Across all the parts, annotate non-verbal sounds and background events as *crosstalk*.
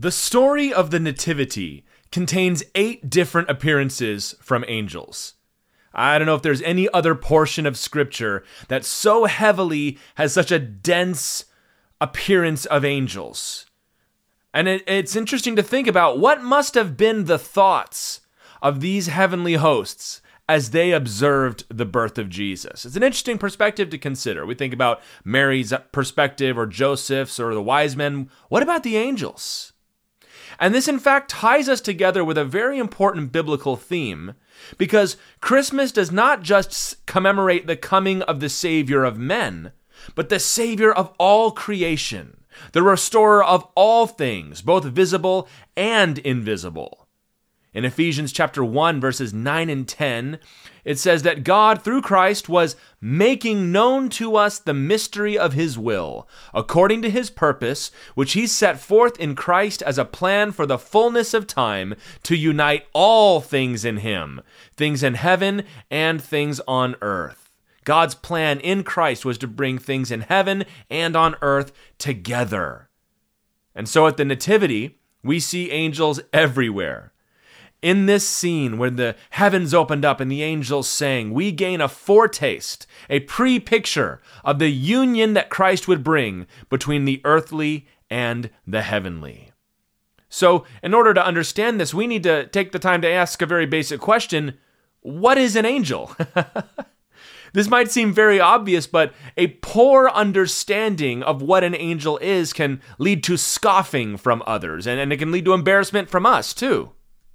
The story of the Nativity contains eight different appearances from angels. I don't know if there's any other portion of Scripture that so heavily has such a dense appearance of angels. And it, it's interesting to think about what must have been the thoughts of these heavenly hosts as they observed the birth of Jesus. It's an interesting perspective to consider. We think about Mary's perspective or Joseph's or the wise men. What about the angels? And this, in fact, ties us together with a very important biblical theme because Christmas does not just commemorate the coming of the Savior of men, but the Savior of all creation, the restorer of all things, both visible and invisible. In Ephesians chapter 1 verses 9 and 10, it says that God through Christ was making known to us the mystery of his will, according to his purpose, which he set forth in Christ as a plan for the fullness of time to unite all things in him, things in heaven and things on earth. God's plan in Christ was to bring things in heaven and on earth together. And so at the Nativity, we see angels everywhere. In this scene where the heavens opened up and the angels sang, we gain a foretaste, a pre picture of the union that Christ would bring between the earthly and the heavenly. So, in order to understand this, we need to take the time to ask a very basic question What is an angel? *laughs* This might seem very obvious, but a poor understanding of what an angel is can lead to scoffing from others, and, and it can lead to embarrassment from us, too.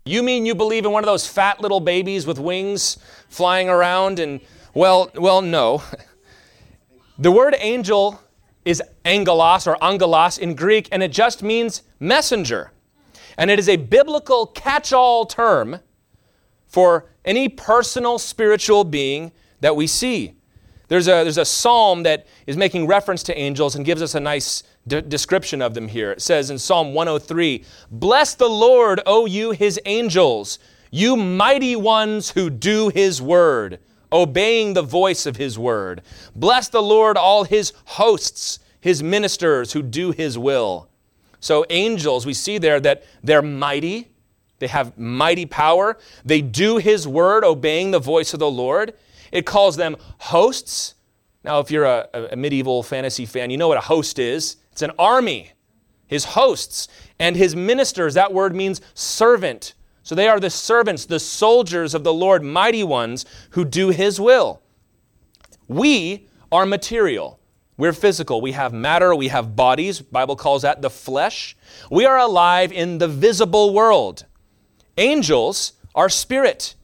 You mean you believe in one of those fat little babies with wings flying around and well, well, no. *laughs* The word angel is angelos or angelos in Greek and it just means messenger. And it is a biblical catch-all term for any personal spiritual being that we see. There's a, there's a psalm that is making reference to angels and gives us a nice de- description of them here. It says in Psalm 103 Bless the Lord, O you his angels, you mighty ones who do his word, obeying the voice of his word. Bless the Lord, all his hosts, his ministers who do his will. So, angels, we see there that they're mighty. They have mighty power. They do his word, obeying the voice of the Lord. It calls them hosts. Now, if you're a, a medieval fantasy fan, you know what a host is. It's an army, his hosts, and his ministers. That word means servant. So they are the servants, the soldiers of the Lord, mighty ones who do his will. We are material. We're physical. We have matter, we have bodies. Bible calls that the flesh. We are alive in the visible world. Angels are spirit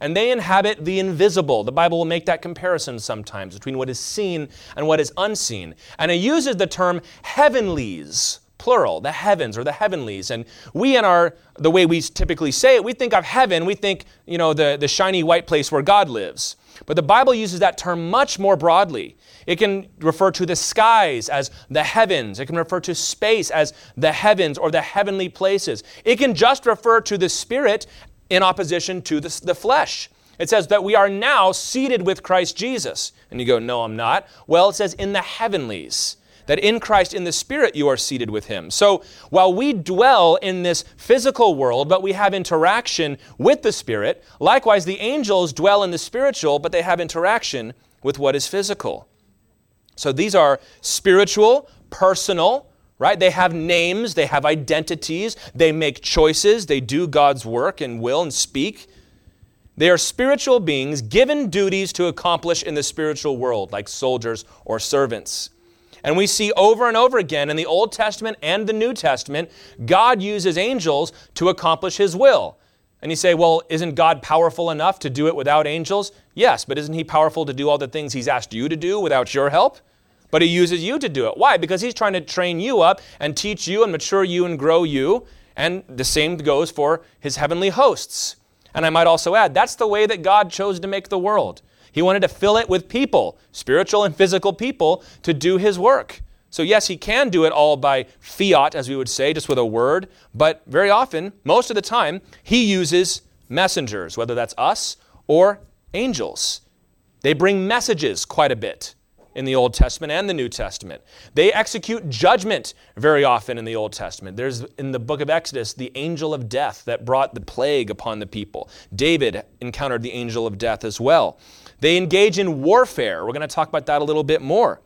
and they inhabit the invisible. The Bible will make that comparison sometimes between what is seen and what is unseen. And it uses the term heavenlies, plural, the heavens or the heavenlies. And we in our the way we typically say it, we think of heaven, we think, you know, the, the shiny white place where God lives. But the Bible uses that term much more broadly. It can refer to the skies as the heavens. It can refer to space as the heavens or the heavenly places. It can just refer to the Spirit in opposition to the, the flesh. It says that we are now seated with Christ Jesus. And you go, No, I'm not. Well, it says in the heavenlies, that in Christ, in the Spirit, you are seated with Him. So while we dwell in this physical world, but we have interaction with the Spirit, likewise, the angels dwell in the spiritual, but they have interaction with what is physical. So these are spiritual, personal, right? They have names, they have identities, they make choices, they do God's work and will and speak. They are spiritual beings given duties to accomplish in the spiritual world, like soldiers or servants. And we see over and over again in the Old Testament and the New Testament, God uses angels to accomplish His will. And you say, well, isn't God powerful enough to do it without angels? Yes, but isn't He powerful to do all the things He's asked you to do without your help? But he uses you to do it. Why? Because he's trying to train you up and teach you and mature you and grow you. And the same goes for his heavenly hosts. And I might also add, that's the way that God chose to make the world. He wanted to fill it with people, spiritual and physical people, to do his work. So, yes, he can do it all by fiat, as we would say, just with a word, but very often, most of the time, he uses messengers, whether that's us or angels. They bring messages quite a bit in the Old Testament and the New Testament. They execute judgment very often in the Old Testament. There's in the book of Exodus the angel of death that brought the plague upon the people. David encountered the angel of death as well. They engage in warfare. We're going to talk about that a little bit more.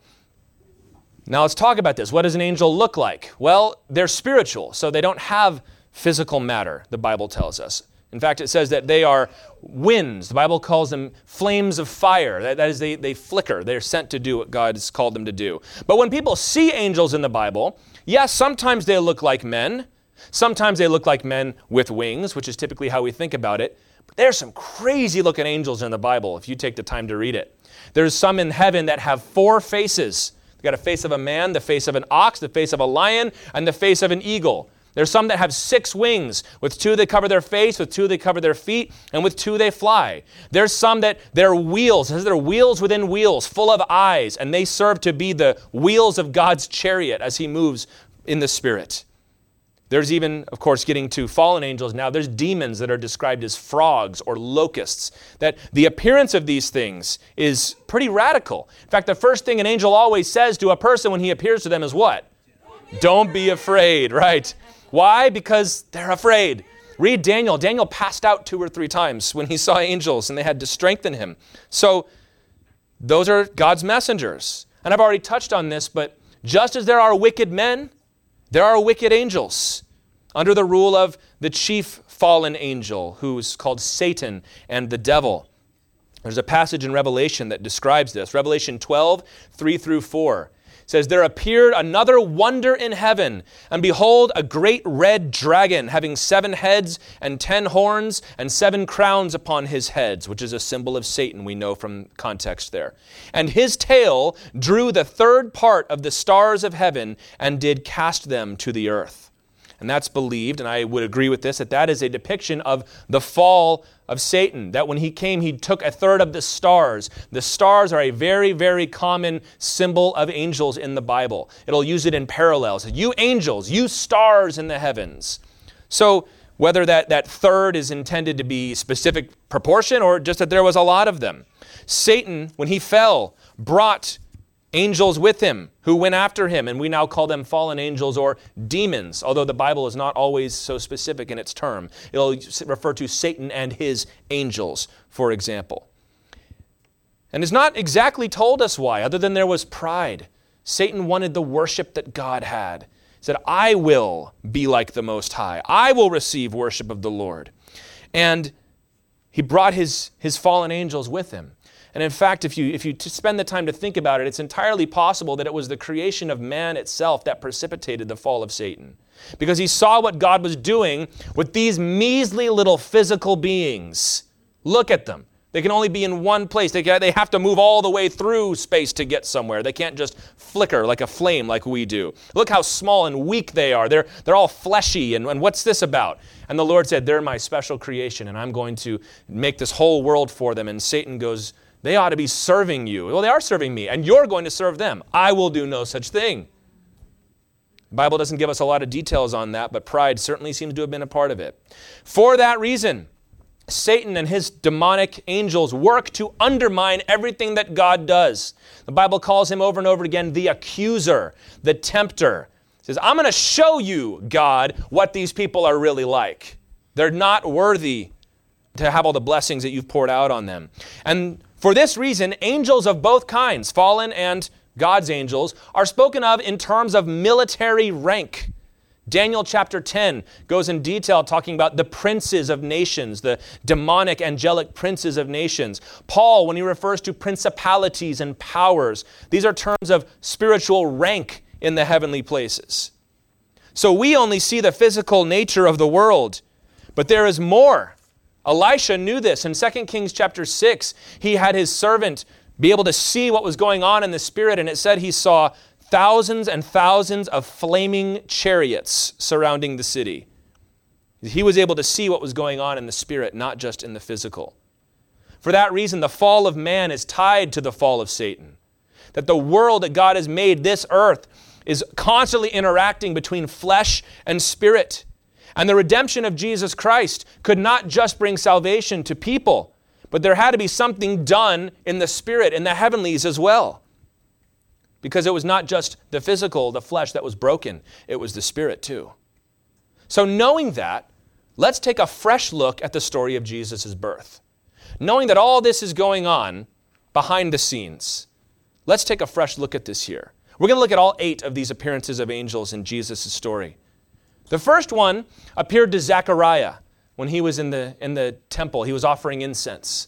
Now let's talk about this. What does an angel look like? Well, they're spiritual, so they don't have physical matter, the Bible tells us. In fact, it says that they are winds. The Bible calls them flames of fire. That, that is, they, they flicker. They're sent to do what God has called them to do. But when people see angels in the Bible, yes, sometimes they look like men. Sometimes they look like men with wings, which is typically how we think about it. But there's some crazy looking angels in the Bible if you take the time to read it. There's some in heaven that have four faces. They've got a face of a man, the face of an ox, the face of a lion, and the face of an eagle. There's some that have six wings. With two, they cover their face. With two, they cover their feet. And with two, they fly. There's some that they're wheels. It says they're wheels within wheels, full of eyes. And they serve to be the wheels of God's chariot as he moves in the Spirit. There's even, of course, getting to fallen angels now. There's demons that are described as frogs or locusts. That the appearance of these things is pretty radical. In fact, the first thing an angel always says to a person when he appears to them is what? Don't be afraid, right? Why? Because they're afraid. Read Daniel. Daniel passed out two or three times when he saw angels and they had to strengthen him. So, those are God's messengers. And I've already touched on this, but just as there are wicked men, there are wicked angels under the rule of the chief fallen angel, who's called Satan and the devil. There's a passage in Revelation that describes this. Revelation 12, 3 through 4 says, There appeared another wonder in heaven, and behold, a great red dragon, having seven heads and ten horns, and seven crowns upon his heads, which is a symbol of Satan, we know from context there. And his tail drew the third part of the stars of heaven, and did cast them to the earth. And that's believed, and I would agree with this, that that is a depiction of the fall of Satan. That when he came, he took a third of the stars. The stars are a very, very common symbol of angels in the Bible. It'll use it in parallels. You angels, you stars in the heavens. So, whether that, that third is intended to be specific proportion or just that there was a lot of them. Satan, when he fell, brought angels with him who went after him, and we now call them fallen angels or demons, although the Bible is not always so specific in its term. It'll refer to Satan and his angels, for example. And it's not exactly told us why, other than there was pride. Satan wanted the worship that God had. He said, I will be like the Most High, I will receive worship of the Lord. And he brought his, his fallen angels with him. And in fact, if you, if you spend the time to think about it, it's entirely possible that it was the creation of man itself that precipitated the fall of Satan. Because he saw what God was doing with these measly little physical beings. Look at them. They can only be in one place. They, they have to move all the way through space to get somewhere. They can't just flicker like a flame like we do. Look how small and weak they are. They're, they're all fleshy. And, and what's this about? And the Lord said, They're my special creation, and I'm going to make this whole world for them. And Satan goes, they ought to be serving you. Well, they are serving me, and you're going to serve them. I will do no such thing. The Bible doesn't give us a lot of details on that, but pride certainly seems to have been a part of it. For that reason, Satan and his demonic angels work to undermine everything that God does. The Bible calls him over and over again the accuser, the tempter. It says, I'm going to show you, God, what these people are really like. They're not worthy to have all the blessings that you've poured out on them. And for this reason, angels of both kinds, fallen and God's angels, are spoken of in terms of military rank. Daniel chapter 10 goes in detail talking about the princes of nations, the demonic angelic princes of nations. Paul, when he refers to principalities and powers, these are terms of spiritual rank in the heavenly places. So we only see the physical nature of the world, but there is more. Elisha knew this. In 2 Kings chapter 6, he had his servant be able to see what was going on in the spirit, and it said he saw thousands and thousands of flaming chariots surrounding the city. He was able to see what was going on in the spirit, not just in the physical. For that reason, the fall of man is tied to the fall of Satan. That the world that God has made, this earth, is constantly interacting between flesh and spirit. And the redemption of Jesus Christ could not just bring salvation to people, but there had to be something done in the spirit, in the heavenlies as well. because it was not just the physical, the flesh that was broken, it was the spirit too. So, knowing that, let's take a fresh look at the story of Jesus' birth. Knowing that all this is going on behind the scenes, let's take a fresh look at this here. We're going to look at all eight of these appearances of angels in Jesus' story. The first one appeared to Zechariah when he was in the, in the temple. He was offering incense.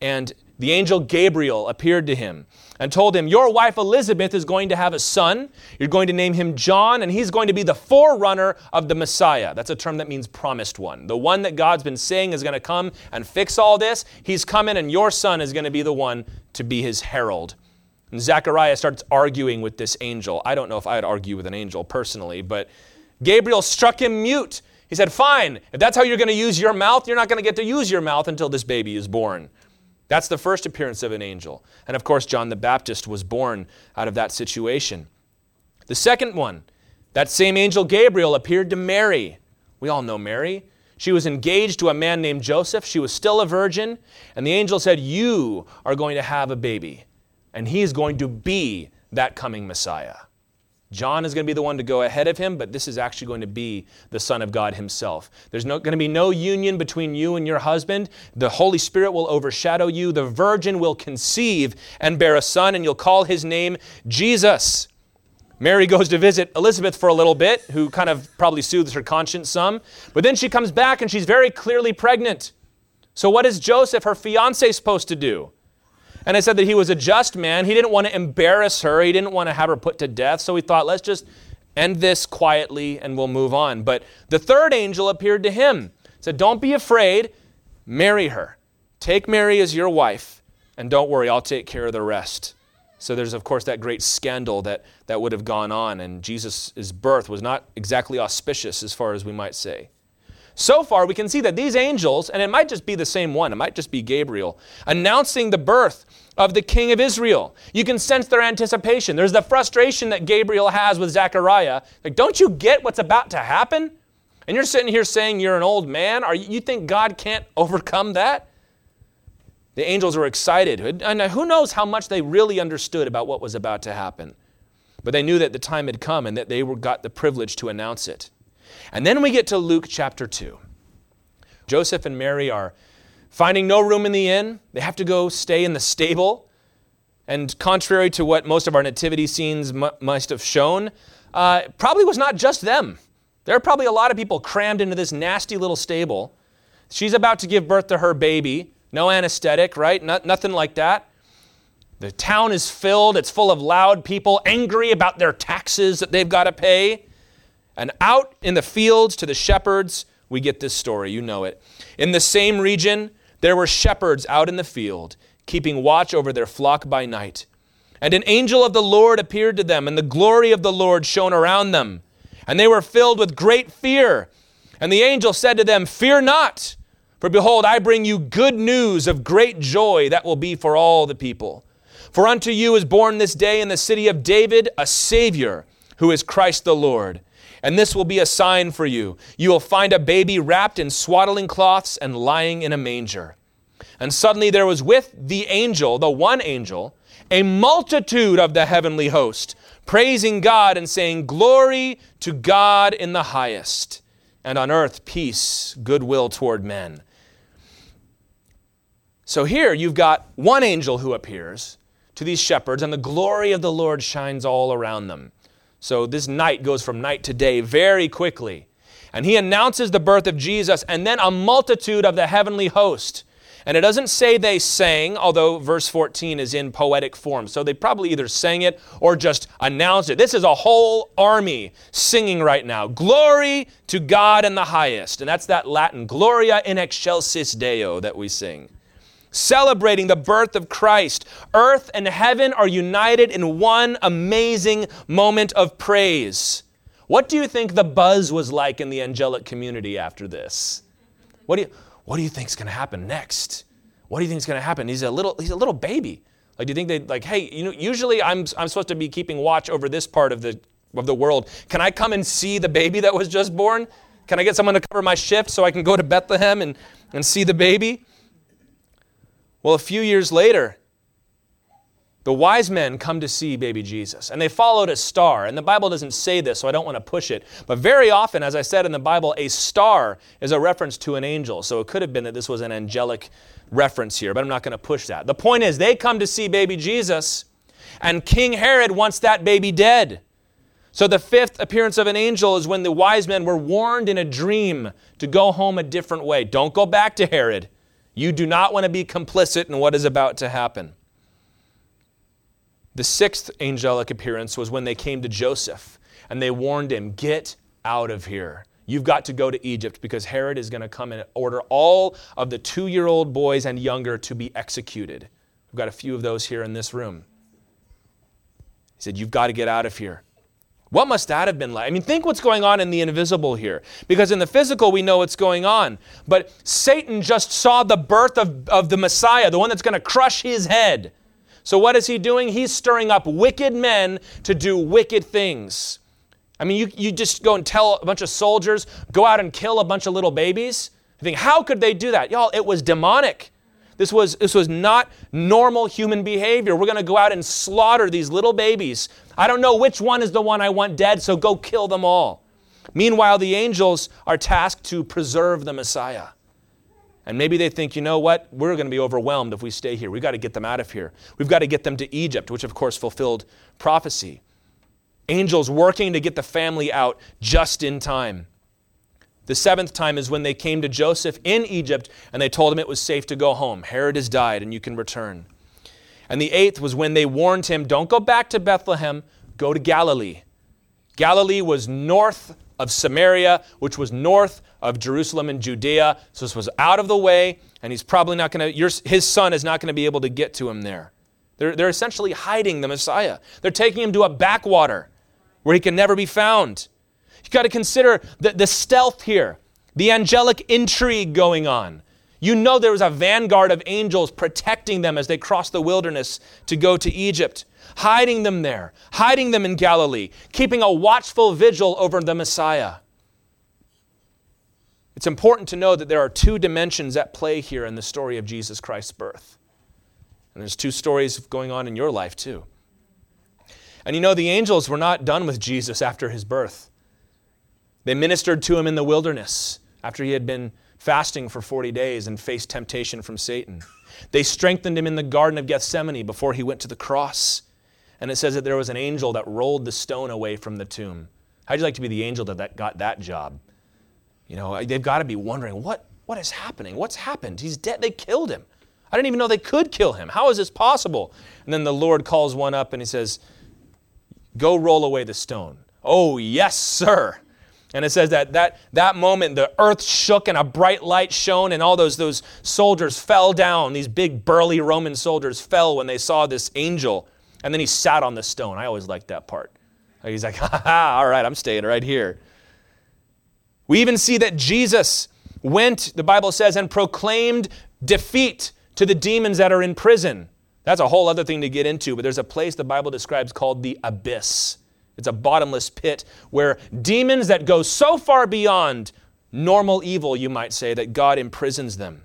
And the angel Gabriel appeared to him and told him, Your wife Elizabeth is going to have a son. You're going to name him John, and he's going to be the forerunner of the Messiah. That's a term that means promised one. The one that God's been saying is going to come and fix all this. He's coming, and your son is going to be the one to be his herald. And Zechariah starts arguing with this angel. I don't know if I'd argue with an angel personally, but Gabriel struck him mute. He said, Fine, if that's how you're going to use your mouth, you're not going to get to use your mouth until this baby is born. That's the first appearance of an angel. And of course, John the Baptist was born out of that situation. The second one, that same angel Gabriel appeared to Mary. We all know Mary. She was engaged to a man named Joseph. She was still a virgin. And the angel said, You are going to have a baby, and he is going to be that coming Messiah. John is going to be the one to go ahead of him, but this is actually going to be the Son of God himself. There's no, going to be no union between you and your husband. The Holy Spirit will overshadow you. The virgin will conceive and bear a son, and you'll call his name Jesus. Mary goes to visit Elizabeth for a little bit, who kind of probably soothes her conscience some. But then she comes back and she's very clearly pregnant. So, what is Joseph, her fiance, supposed to do? And I said that he was a just man. He didn't want to embarrass her, he didn't want to have her put to death. So he thought, let's just end this quietly and we'll move on. But the third angel appeared to him, said, Don't be afraid, marry her. Take Mary as your wife, and don't worry, I'll take care of the rest. So there's, of course, that great scandal that, that would have gone on, and Jesus' birth was not exactly auspicious, as far as we might say. So far, we can see that these angels, and it might just be the same one, it might just be Gabriel, announcing the birth of the king of Israel. You can sense their anticipation. There's the frustration that Gabriel has with Zechariah. Like, don't you get what's about to happen? And you're sitting here saying you're an old man? Are you, think God can't *laughs* overcome that? The angels were excited. And uh, who knows how much they really understood about what was about to happen. But they knew that the time had come and that they were, got the privilege to announce it. And then we get to Luke chapter 2. Joseph and Mary are finding no room in the inn. They have to go stay in the stable. And contrary to what most of our nativity scenes m- must have shown, uh, probably was not just them. There are probably a lot of people crammed into this nasty little stable. She's about to give birth to her baby. No anesthetic, right? Not, nothing like that. The town is filled. It's full of loud people angry about their taxes that they've got to pay. And out in the fields to the shepherds, we get this story. You know it. In the same region, there were shepherds out in the field, keeping watch over their flock by night. And an angel of the Lord appeared to them, and the glory of the Lord shone around them. And they were filled with great fear. And the angel said to them, Fear not, for behold, I bring you good news of great joy that will be for all the people. For unto you is born this day in the city of David a Savior, who is Christ the Lord. And this will be a sign for you. You will find a baby wrapped in swaddling cloths and lying in a manger. And suddenly there was with the angel, the one angel, a multitude of the heavenly host, praising God and saying, Glory to God in the highest, and on earth peace, goodwill toward men. So here you've got one angel who appears to these shepherds, and the glory of the Lord shines all around them. So this night goes from night to day very quickly. And he announces the birth of Jesus, and then a multitude of the heavenly host. And it doesn't say they sang, although verse 14 is in poetic form. So they probably either sang it or just announced it. This is a whole army singing right now. Glory to God in the highest. And that's that Latin, Gloria in excelsis Deo, that we sing celebrating the birth of Christ. Earth and heaven are united in one amazing moment of praise. What do you think the buzz was like in the angelic community after this? What do you, what do you think is going to happen next? What do you think is going to happen? He's a little he's a little baby. Like do you think they like hey, you know usually I'm I'm supposed to be keeping watch over this part of the of the world. Can I come and see the baby that was just born? Can I get someone to cover my shift so I can go to Bethlehem and, and see the baby? Well, a few years later, the wise men come to see baby Jesus, and they followed a star. And the Bible doesn't say this, so I don't want to push it. But very often, as I said in the Bible, a star is a reference to an angel. So it could have been that this was an angelic reference here, but I'm not going to push that. The point is, they come to see baby Jesus, and King Herod wants that baby dead. So the fifth appearance of an angel is when the wise men were warned in a dream to go home a different way. Don't go back to Herod. You do not want to be complicit in what is about to happen. The sixth angelic appearance was when they came to Joseph and they warned him, Get out of here. You've got to go to Egypt because Herod is going to come and order all of the two year old boys and younger to be executed. We've got a few of those here in this room. He said, You've got to get out of here. What must that have been like? I mean, think what's going on in the invisible here. Because in the physical, we know what's going on. But Satan just saw the birth of, of the Messiah, the one that's going to crush his head. So, what is he doing? He's stirring up wicked men to do wicked things. I mean, you, you just go and tell a bunch of soldiers, go out and kill a bunch of little babies. You think, how could they do that? Y'all, it was demonic. This was, this was not normal human behavior. We're going to go out and slaughter these little babies. I don't know which one is the one I want dead, so go kill them all. Meanwhile, the angels are tasked to preserve the Messiah. And maybe they think, you know what, we're going to be overwhelmed if we stay here. We've got to get them out of here. We've got to get them to Egypt, which of course fulfilled prophecy. Angels working to get the family out just in time. The seventh time is when they came to Joseph in Egypt and they told him it was safe to go home. Herod has died and you can return. And the eighth was when they warned him, don't go back to Bethlehem, go to Galilee. Galilee was north of Samaria, which was north of Jerusalem and Judea. So this was out of the way, and he's probably not going to, his son is not going to be able to get to him there. They're, they're essentially hiding the Messiah. They're taking him to a backwater where he can never be found. You've got to consider the, the stealth here, the angelic intrigue going on. You know there was a vanguard of angels protecting them as they crossed the wilderness to go to Egypt hiding them there, hiding them in Galilee, keeping a watchful vigil over the Messiah. It's important to know that there are two dimensions at play here in the story of Jesus Christ's birth. And there's two stories going on in your life, too. And you know, the angels were not done with Jesus after his birth. They ministered to him in the wilderness after he had been fasting for 40 days and faced temptation from Satan. They strengthened him in the Garden of Gethsemane before he went to the cross. And it says that there was an angel that rolled the stone away from the tomb. How'd you like to be the angel that, that got that job? You know, they've got to be wondering, what, what is happening? What's happened? He's dead. They killed him. I didn't even know they could kill him. How is this possible? And then the Lord calls one up and he says, Go roll away the stone. Oh, yes, sir. And it says that, that that moment the earth shook and a bright light shone, and all those, those soldiers fell down. These big, burly Roman soldiers fell when they saw this angel. And then he sat on the stone. I always liked that part. He's like, *laughs* ha ha, all right, I'm staying right here. We even see that Jesus went, the Bible says, and proclaimed defeat to the demons that are in prison. That's a whole other thing to get into, but there's a place the Bible describes called the abyss. It's a bottomless pit where demons that go so far beyond normal evil, you might say, that God imprisons them.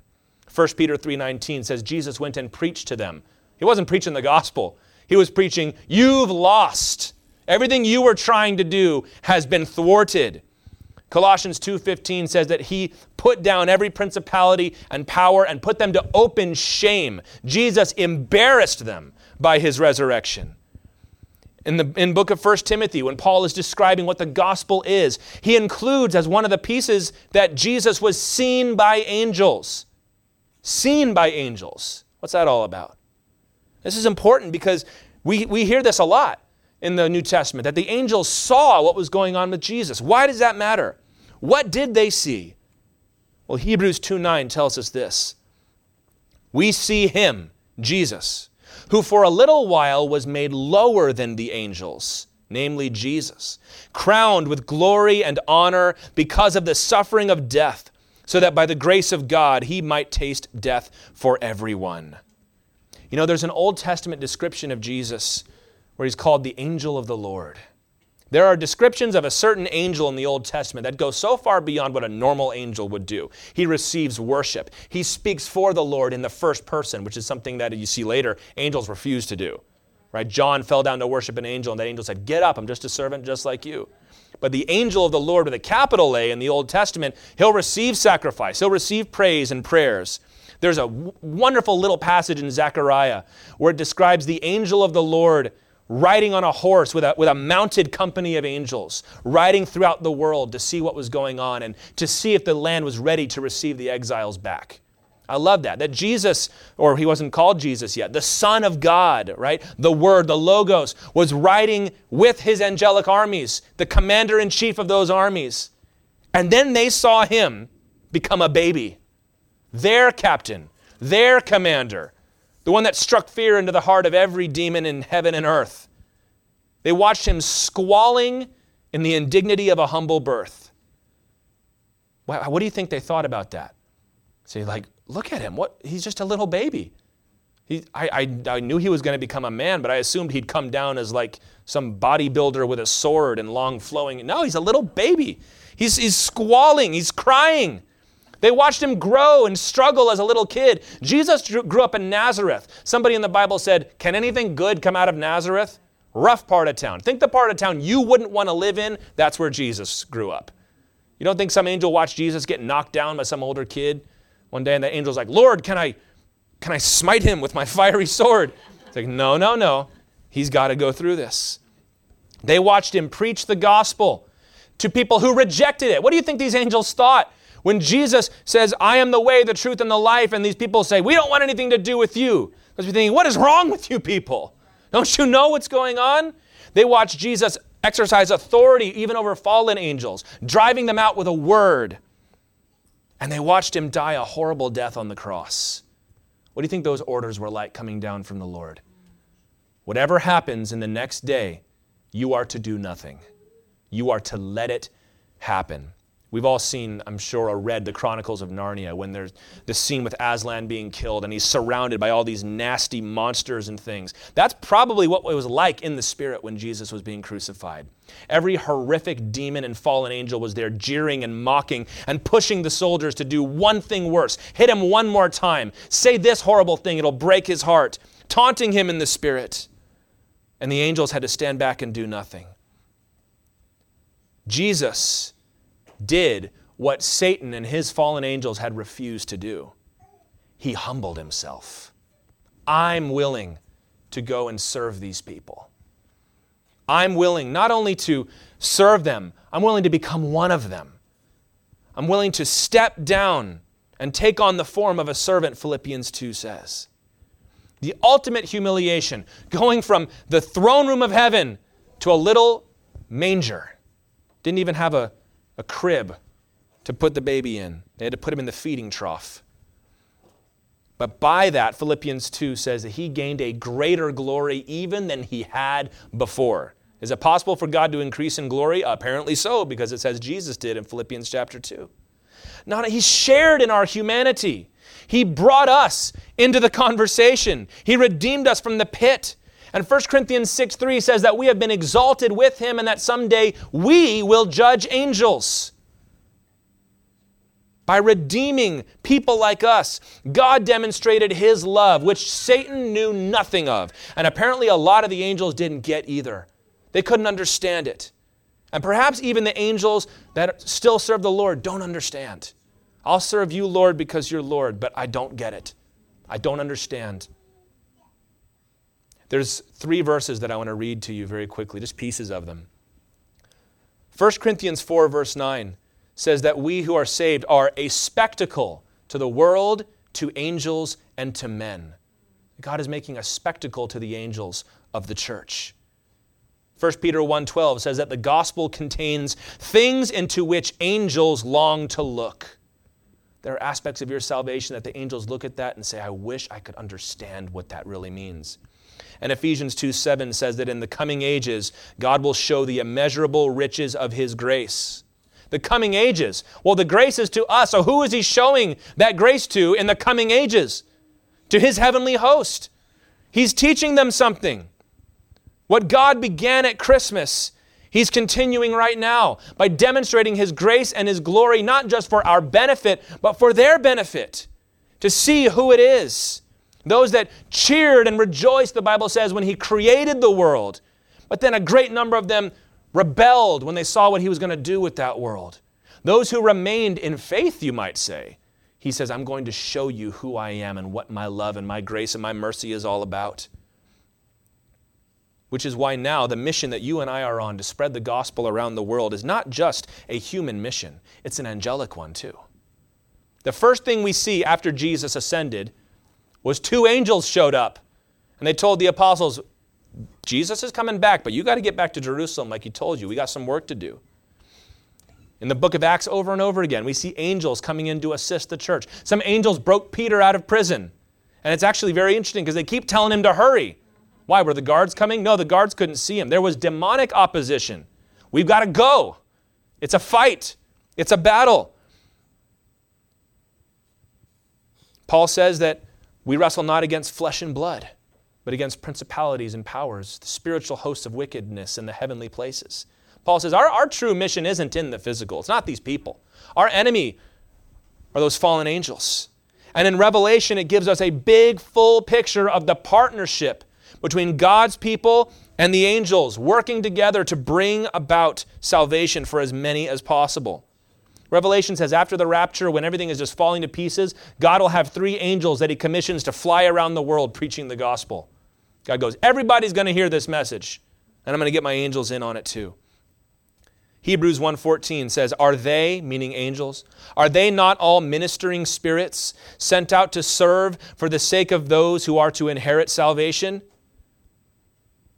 1 Peter 3:19 says Jesus went and preached to them. He wasn't preaching the gospel. He was preaching, You've lost. Everything you were trying to do has been thwarted. Colossians 2:15 says that he put down every principality and power and put them to open shame. Jesus embarrassed them by his resurrection. In the in book of 1 Timothy when Paul is describing what the gospel is, he includes as one of the pieces that Jesus was seen by angels. Seen by angels. What's that all about? This is important because we, we hear this a lot in the New Testament that the angels saw what was going on with Jesus. Why does that matter? What did they see? Well, Hebrews 2 9 tells us this. We see him, Jesus, who for a little while was made lower than the angels, namely Jesus, crowned with glory and honor because of the suffering of death, so that by the grace of God he might taste death for everyone. You know, there's an Old Testament description of Jesus where he's called the angel of the Lord. There are descriptions of a certain angel in the Old Testament that go so far beyond what a normal angel would do. He receives worship. He speaks for the Lord in the first person, which is something that you see later angels refuse to do. Right? John fell down to worship an angel, and that angel said, Get up, I'm just a servant just like you. But the angel of the Lord with a capital A in the Old Testament, he'll receive sacrifice, he'll receive praise and prayers. There's a w- wonderful little passage in Zechariah where it describes the angel of the Lord riding on a horse with a, with a mounted company of angels, riding throughout the world to see what was going on and to see if the land was ready to receive the exiles back. I love that. That Jesus, or he wasn't called Jesus yet, the Son of God, right? The Word, the Logos, was riding with his angelic armies, the commander in chief of those armies. And then they saw him become a baby, their captain, their commander, the one that struck fear into the heart of every demon in heaven and earth. They watched him squalling in the indignity of a humble birth. What do you think they thought about that? Say, like, look at him. What? He's just a little baby. He, I, I, I knew he was going to become a man, but I assumed he'd come down as like some bodybuilder with a sword and long flowing. No, he's a little baby. He's, he's squalling, he's crying. They watched him grow and struggle as a little kid. Jesus grew up in Nazareth. Somebody in the Bible said, Can anything good come out of Nazareth? Rough part of town. Think the part of town you wouldn't want to live in, that's where Jesus grew up. You don't think some angel watched Jesus get knocked down by some older kid one day and the angel's like, Lord, can I, can I smite him with my *laughs* fiery sword? It's like, no, no, no. He's got to go through this. They watched him preach the gospel to people who rejected it. What do you think these angels thought? When Jesus says, I am the way, the truth, and the life, and these people say, We don't want anything to do with you. Because we're thinking, What is wrong with you people? Don't you know what's going on? They watch Jesus exercise authority even over fallen angels, driving them out with a word. And they watched him die a horrible death on the cross. What do you think those orders were like coming down from the Lord? Whatever happens in the next day, you are to do nothing. You are to let it happen. We've all seen, I'm sure, or read the Chronicles of Narnia when there's the scene with Aslan being killed and he's surrounded by all these nasty monsters and things. That's probably what it was like in the spirit when Jesus was being crucified. Every horrific demon and fallen angel was there jeering and mocking and pushing the soldiers to do one thing worse hit him one more time, say this horrible thing, it'll break his heart, taunting him in the spirit. And the angels had to stand back and do nothing. Jesus did what Satan and his fallen angels had refused to do. He humbled himself. I'm willing to go and serve these people. I'm willing not only to serve them, I'm willing to become one of them. I'm willing to step down and take on the form of a servant, Philippians 2 says. The ultimate humiliation, going from the throne room of heaven to a little manger. Didn't even have a a crib to put the baby in. They had to put him in the feeding trough. But by that, Philippians 2 says that he gained a greater glory even than he had before. Is it possible for God to increase in glory? Apparently so, because it says Jesus did in Philippians chapter 2. Not he shared in our humanity. He brought us into the conversation. He redeemed us from the pit. And 1 Corinthians 6 3 says that we have been exalted with him and that someday we will judge angels. By redeeming people like us, God demonstrated his love, which Satan knew nothing of. And apparently, a lot of the angels didn't get either. They couldn't understand it. And perhaps even the angels that still serve the Lord don't understand. I'll serve you, Lord, because you're Lord, but I don't get it. I don't understand. There's three verses that I want to read to you very quickly, just pieces of them. 1 Corinthians 4, verse 9 says that we who are saved are a spectacle to the world, to angels, and to men. God is making a spectacle to the angels of the church. 1 Peter 1:12 says that the gospel contains things into which angels long to look. There are aspects of your salvation that the angels look at that and say, I wish I could understand what that really means. And Ephesians 2 7 says that in the coming ages, God will show the immeasurable riches of His grace. The coming ages. Well, the grace is to us. So who is He showing that grace to in the coming ages? To His heavenly host. He's teaching them something. What God began at Christmas, He's continuing right now by demonstrating His grace and His glory, not just for our benefit, but for their benefit. To see who it is Those that cheered and rejoiced, the Bible says, when he created the world. But then a great number of them rebelled when they saw what he was going to do with that world. Those who remained in faith, you might say, he says, I'm going to show you who I am and what my love and my grace and my mercy is all about. Which is why now the mission that you and I are on to spread the gospel around the world is not just a human mission, it's an angelic one too. The first thing we see after Jesus ascended was two angels showed up and they told the apostles, Jesus is coming back, but you got to get back to Jerusalem like he told you. We got some work to do. In the book of Acts, over and over again, we see angels coming in to assist the church. Some angels broke Peter out of prison. And it's actually very interesting because they keep telling him to hurry. Why? Were the guards coming? No, the guards couldn't see him. There was demonic opposition. We've got to go. It's a fight, it's a battle. Paul says that we wrestle not against flesh and blood, but against principalities and powers, the spiritual hosts of wickedness in the heavenly places. Paul says our, our true mission isn't in the physical, it's not these people. Our enemy are those fallen angels. And in Revelation, it gives us a big, full picture of the partnership between God's people and the angels working together to bring about salvation for as many as possible. Revelation says after the rapture, when everything is just falling to pieces, God will have three angels that he commissions to fly around the world preaching the gospel. God goes, Everybody's going to hear this message, and I'm going to get my angels in on it too. Hebrews 1:14 says, "Are they, meaning angels, are they not all ministering spirits sent out to serve for the sake of those who are to inherit salvation?"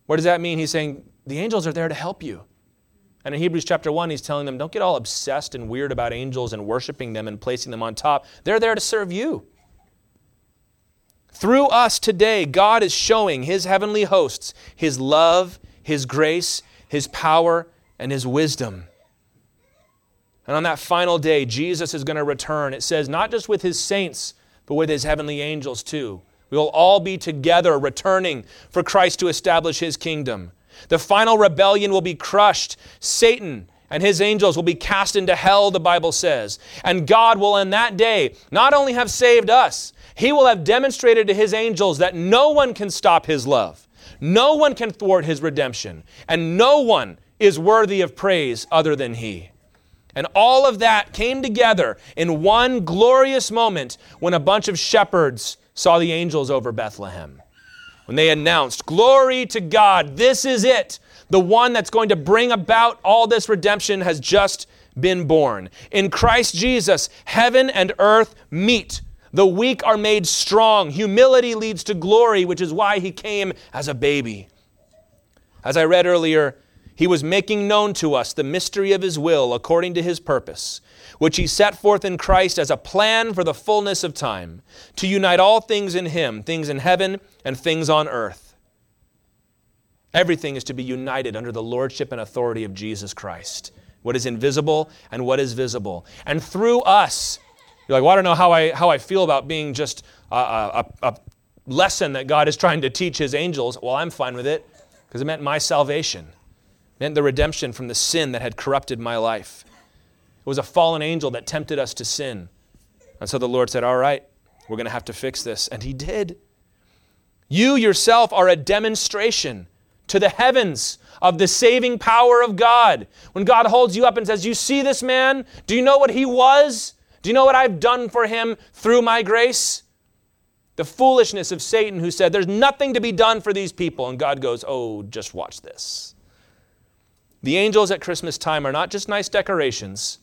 What does that mean? He's saying the angels are there to help you. And in Hebrews chapter 1, he's telling them, don't get all obsessed and weird about angels and worshiping them and placing them on top. They're there to serve you. Through us today, God is showing his heavenly hosts his love, his grace, his power, and his wisdom. And on that final day, Jesus is going to return. It says, not just with his saints, but with his heavenly angels too. We will all be together returning for Christ to establish his kingdom. The final rebellion will be crushed. Satan and his angels will be cast into hell, the Bible says. And God will, in that day, not only have saved us, he will have demonstrated to his angels that no one can stop his love, no one can thwart his redemption, and no one is worthy of praise other than he. And all of that came together in one glorious moment when a bunch of shepherds saw the angels over Bethlehem. When they announced, Glory to God, this is it. The one that's going to bring about all this redemption has just been born. In Christ Jesus, heaven and earth meet. The weak are made strong. Humility leads to glory, which is why he came as a baby. As I read earlier, he was making known to us the mystery of his will according to his purpose which he set forth in Christ as a plan for the fullness of time, to unite all things in him, things in heaven and things on earth. Everything is to be united under the lordship and authority of Jesus Christ. What is invisible and what is visible. And through us, you're like, well, I don't know how I, how I feel about being just a, a, a lesson that God is trying to teach his angels. Well, I'm fine with it because it meant my salvation, meant the redemption from the sin that had corrupted my life. It was a fallen angel that tempted us to sin. And so the Lord said, All right, we're going to have to fix this. And He did. You yourself are a demonstration to the heavens of the saving power of God. When God holds you up and says, You see this man? Do you know what he was? Do you know what I've done for him through my grace? The foolishness of Satan who said, There's nothing to be done for these people. And God goes, Oh, just watch this. The angels at Christmas time are not just nice decorations,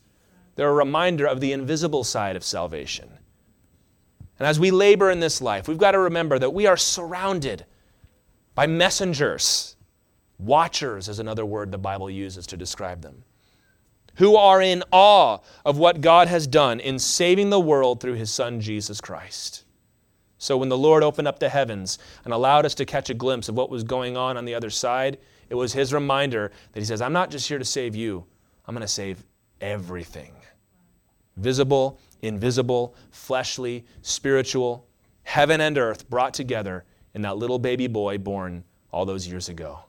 they're a reminder of the invisible side of salvation. And as we labor in this life, we've got to remember that we are surrounded by messengers. Watchers is another word the Bible uses to describe them, who are in awe of what God has done in saving the world through his Son, Jesus Christ. So when the Lord opened up the heavens and allowed us to catch a glimpse of what was going on on the other side, it was his reminder that he says, I'm not just here to save you, I'm going to save everything visible, invisible, fleshly, spiritual, heaven and earth brought together in that little baby boy born all those years ago.